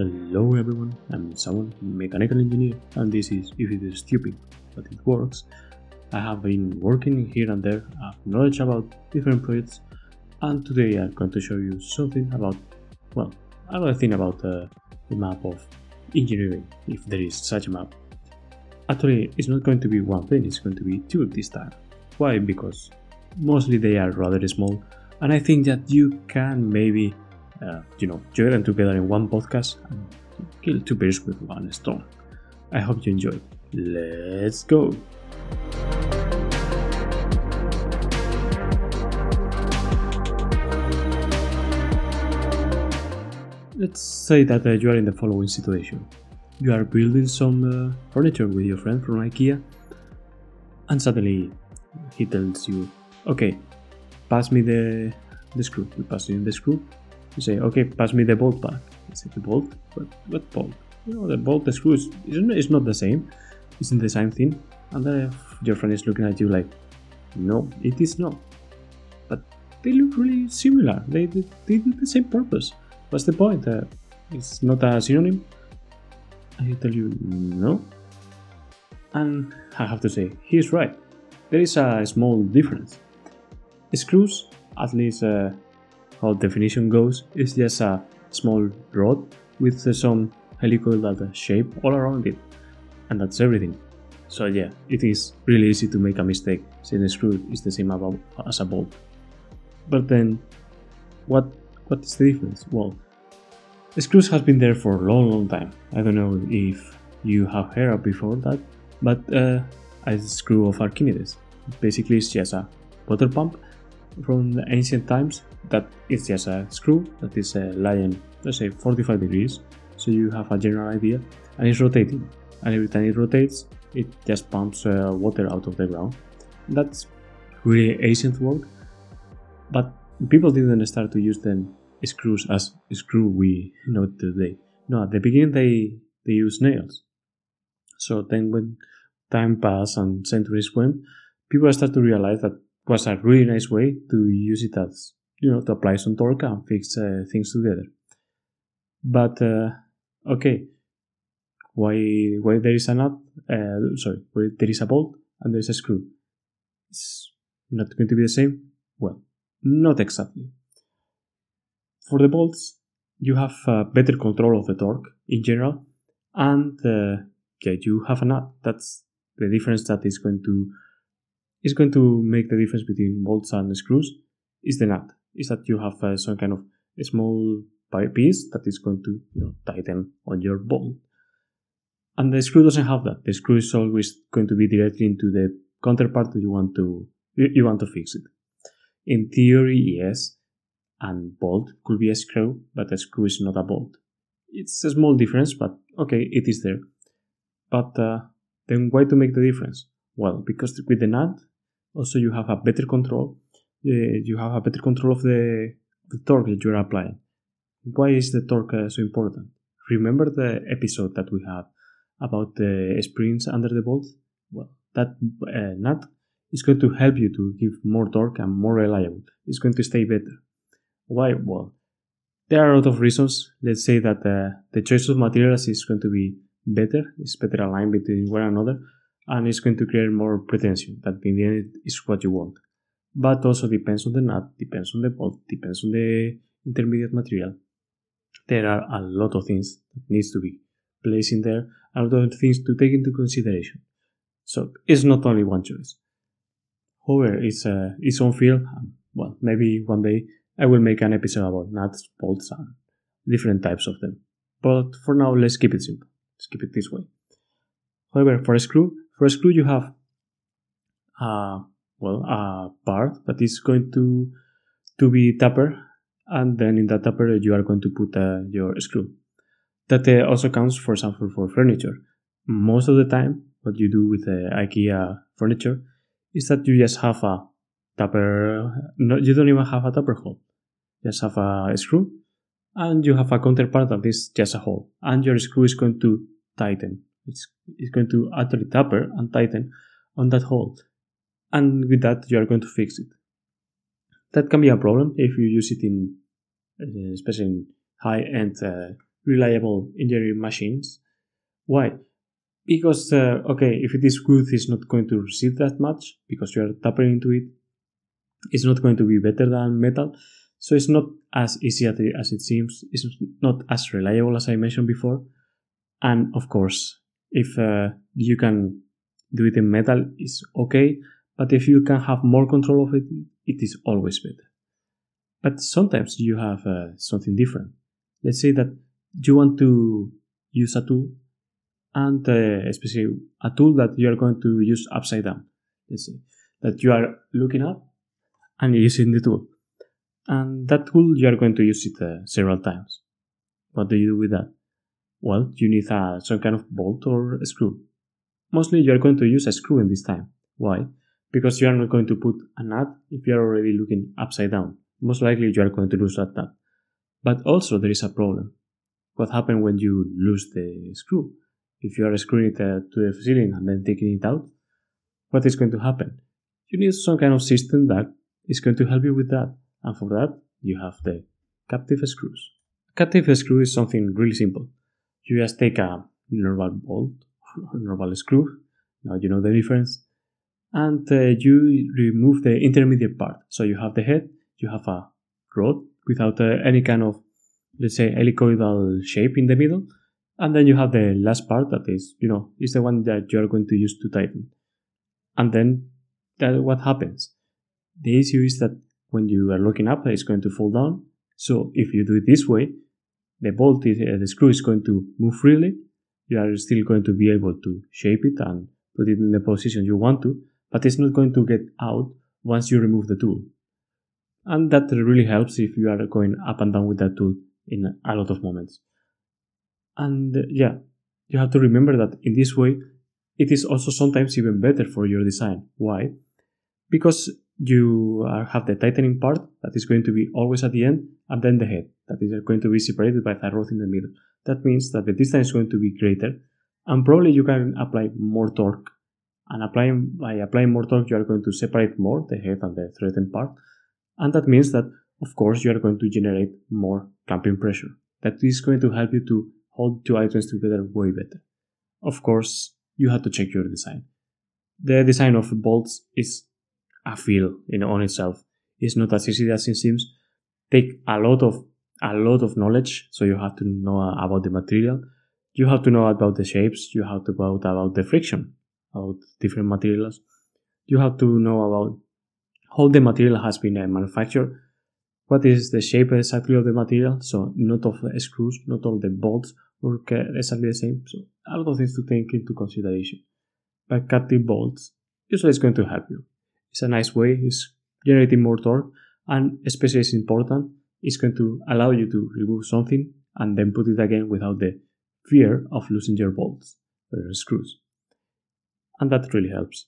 Hello everyone, I'm Samuel, mechanical engineer, and this is If It Is Stupid, But It Works. I have been working here and there, I have knowledge about different projects, and today I'm going to show you something about, well, another thing about uh, the map of engineering, if there is such a map. Actually, it's not going to be one thing, it's going to be two this time. Why? Because mostly they are rather small, and I think that you can maybe uh, you know, join them together in one podcast and kill two birds with one stone. I hope you enjoy. Let's go! Let's say that uh, you are in the following situation. You are building some uh, furniture with your friend from IKEA, and suddenly he tells you, "Okay, pass me the the screw." We pass you the screw, you say, okay, pass me the bolt back. I say, the bolt? What, what bolt? You know, the bolt, the screw is, it's not the same. Isn't the same thing. And then your friend is looking at you like, no, it is not. But they look really similar. They, they, they do the same purpose. What's the point? Uh, it's not a synonym? I tell you, no. And I have to say, he's right. There is a small difference. Screws, at least uh, how definition goes, is just a small rod with some helicoidal shape all around it. And that's everything. So yeah, it is really easy to make a mistake since a screw is the same as a bolt. But then, what what is the difference? Well, screws has been there for a long, long time. I don't know if you have heard of before that, but uh, a screw of Archimedes. Basically, it's just a water pump from the ancient times that it's just a screw that is uh, lying, let's say 45 degrees, so you have a general idea, and it's rotating. And every time it rotates, it just pumps uh, water out of the ground. That's really ancient work, but people didn't start to use them screws as screw we know today. No, at the beginning they they used nails. So then when time passed and centuries went, people start to realize that was a really nice way to use it as you know to apply some torque and fix uh, things together. But uh, okay. Why why there is a nut uh, sorry why there is a bolt and there is a screw? It's not going to be the same? Well not exactly. For the bolts you have better control of the torque in general and uh, yeah you have a nut. That's the difference that is going to is going to make the difference between bolts and screws is the nut is that you have uh, some kind of small piece that is going to you know, tighten on your bolt. And the screw doesn't have that. The screw is always going to be directly into the counterpart that you want to you want to fix it. In theory, yes, and bolt could be a screw, but a screw is not a bolt. It's a small difference, but okay, it is there. But uh, then why to make the difference? Well, because with the nut, also you have a better control uh, you have a better control of the, the torque that you're applying. Why is the torque uh, so important? Remember the episode that we had about the springs under the bolt? Well, that uh, nut is going to help you to give more torque and more reliable. It's going to stay better. Why? Well, there are a lot of reasons. Let's say that the choice of materials is going to be better, it's better aligned between one another, and it's going to create more pretension. That in the end is what you want but also depends on the nut, depends on the bolt, depends on the intermediate material. There are a lot of things that needs to be placed in there, a lot of things to take into consideration. So it's not only one choice. However, it's uh, its own field. Well, maybe one day I will make an episode about nuts, bolts, and different types of them. But for now, let's keep it simple. Let's keep it this way. However, for a screw, for a screw you have uh, well a part that is going to to be taper and then in that taper you are going to put uh, your screw. That uh, also counts for example for furniture. Most of the time what you do with ikea furniture is that you just have a taper no, you don't even have a taper hole. You just have a screw and you have a counterpart that is just a hole and your screw is going to tighten it's, it's going to actually taper and tighten on that hole and with that you are going to fix it. That can be a problem if you use it in, uh, especially in high-end uh, reliable engineering machines. Why? Because, uh, okay, if it is good, it's not going to receive that much because you are tapping into it. It's not going to be better than metal. So it's not as easy as it seems. It's not as reliable as I mentioned before. And of course, if uh, you can do it in metal, it's okay. But if you can have more control of it, it is always better. But sometimes you have uh, something different. Let's say that you want to use a tool and uh, especially a tool that you are going to use upside down. Let's say that you are looking up and using the tool. And that tool, you are going to use it uh, several times. What do you do with that? Well, you need uh, some kind of bolt or screw. Mostly you are going to use a screw in this time. Why? Because you are not going to put a nut if you are already looking upside down. Most likely you are going to lose that nut. But also there is a problem. What happens when you lose the screw? If you are screwing it uh, to the ceiling and then taking it out, what is going to happen? You need some kind of system that is going to help you with that. And for that, you have the captive screws. Captive screw is something really simple. You just take a normal bolt, a normal screw. Now you know the difference. And uh, you remove the intermediate part. So you have the head, you have a rod without uh, any kind of, let's say, helicoidal shape in the middle. And then you have the last part that is, you know, is the one that you are going to use to tighten. And then that what happens? The issue is that when you are looking up, it's going to fall down. So if you do it this way, the bolt, is, uh, the screw is going to move freely. You are still going to be able to shape it and put it in the position you want to, but it's not going to get out once you remove the tool. And that really helps if you are going up and down with that tool in a lot of moments. And uh, yeah, you have to remember that in this way, it is also sometimes even better for your design. Why? Because you uh, have the tightening part that is going to be always at the end, and then the head that is going to be separated by the rod in the middle. That means that the distance is going to be greater, and probably you can apply more torque. And applying by applying more torque, you are going to separate more the head and the threading part, and that means that of course you are going to generate more clamping pressure. That is going to help you to hold two items together way better. Of course, you have to check your design. The design of bolts is a feel in on itself. It's not as easy as it seems. Take a lot of a lot of knowledge, so you have to know about the material. You have to know about the shapes. You have to know about the friction about different materials. You have to know about how the material has been uh, manufactured. What is the shape exactly of the material? So not all the screws, not all the bolts work exactly the same. So a lot of things to take into consideration. But captive bolts usually is going to help you. It's a nice way. It's generating more torque, and especially it's important. It's going to allow you to remove something and then put it again without the fear of losing your bolts or screws. And that really helps.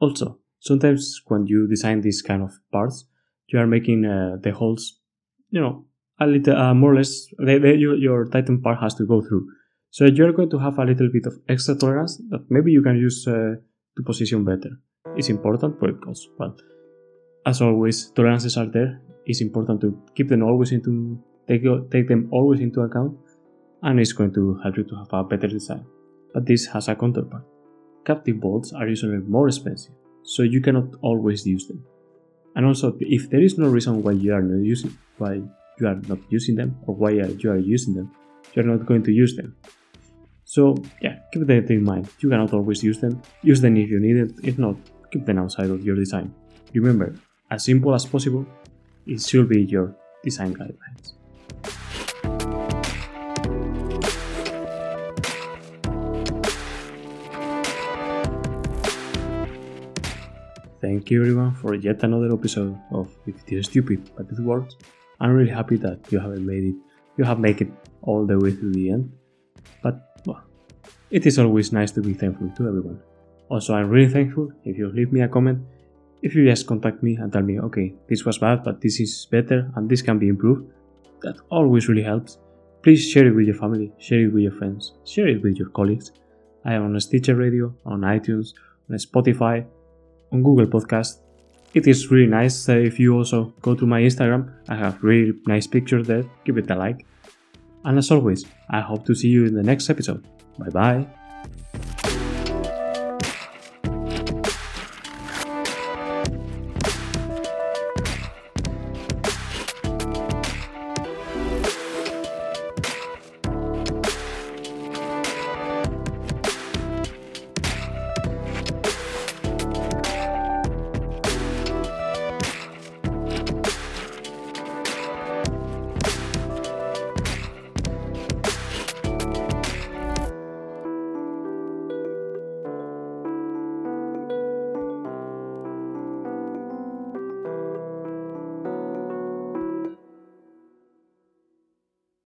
Also, sometimes when you design these kind of parts, you are making uh, the holes, you know, a little uh, more or less. They, they, your, your tighten part has to go through. So you're going to have a little bit of extra tolerance that maybe you can use uh, to position better is important because, well, as always, tolerances are there. It's important to keep them always into take take them always into account, and it's going to help you to have a better design. But this has a counterpart. Captive bolts are usually more expensive, so you cannot always use them. And also, if there is no reason why you are not using why you are not using them or why you are using them, you are not going to use them. So yeah, keep that in mind. You cannot always use them. Use them if you need it. If not, keep them outside of your design. Remember, as simple as possible, it should be your design guidelines. Thank you everyone for yet another episode of If It Is Stupid But It Works. I'm really happy that you haven't made it you have made it all the way to the end. But well, it is always nice to be thankful to everyone. Also, I'm really thankful if you leave me a comment, if you just contact me and tell me, okay, this was bad, but this is better and this can be improved. That always really helps. Please share it with your family, share it with your friends, share it with your colleagues. I am on Stitcher Radio, on iTunes, on Spotify, on Google Podcast. It is really nice if you also go to my Instagram. I have really nice pictures there. Give it a like. And as always, I hope to see you in the next episode. Bye bye.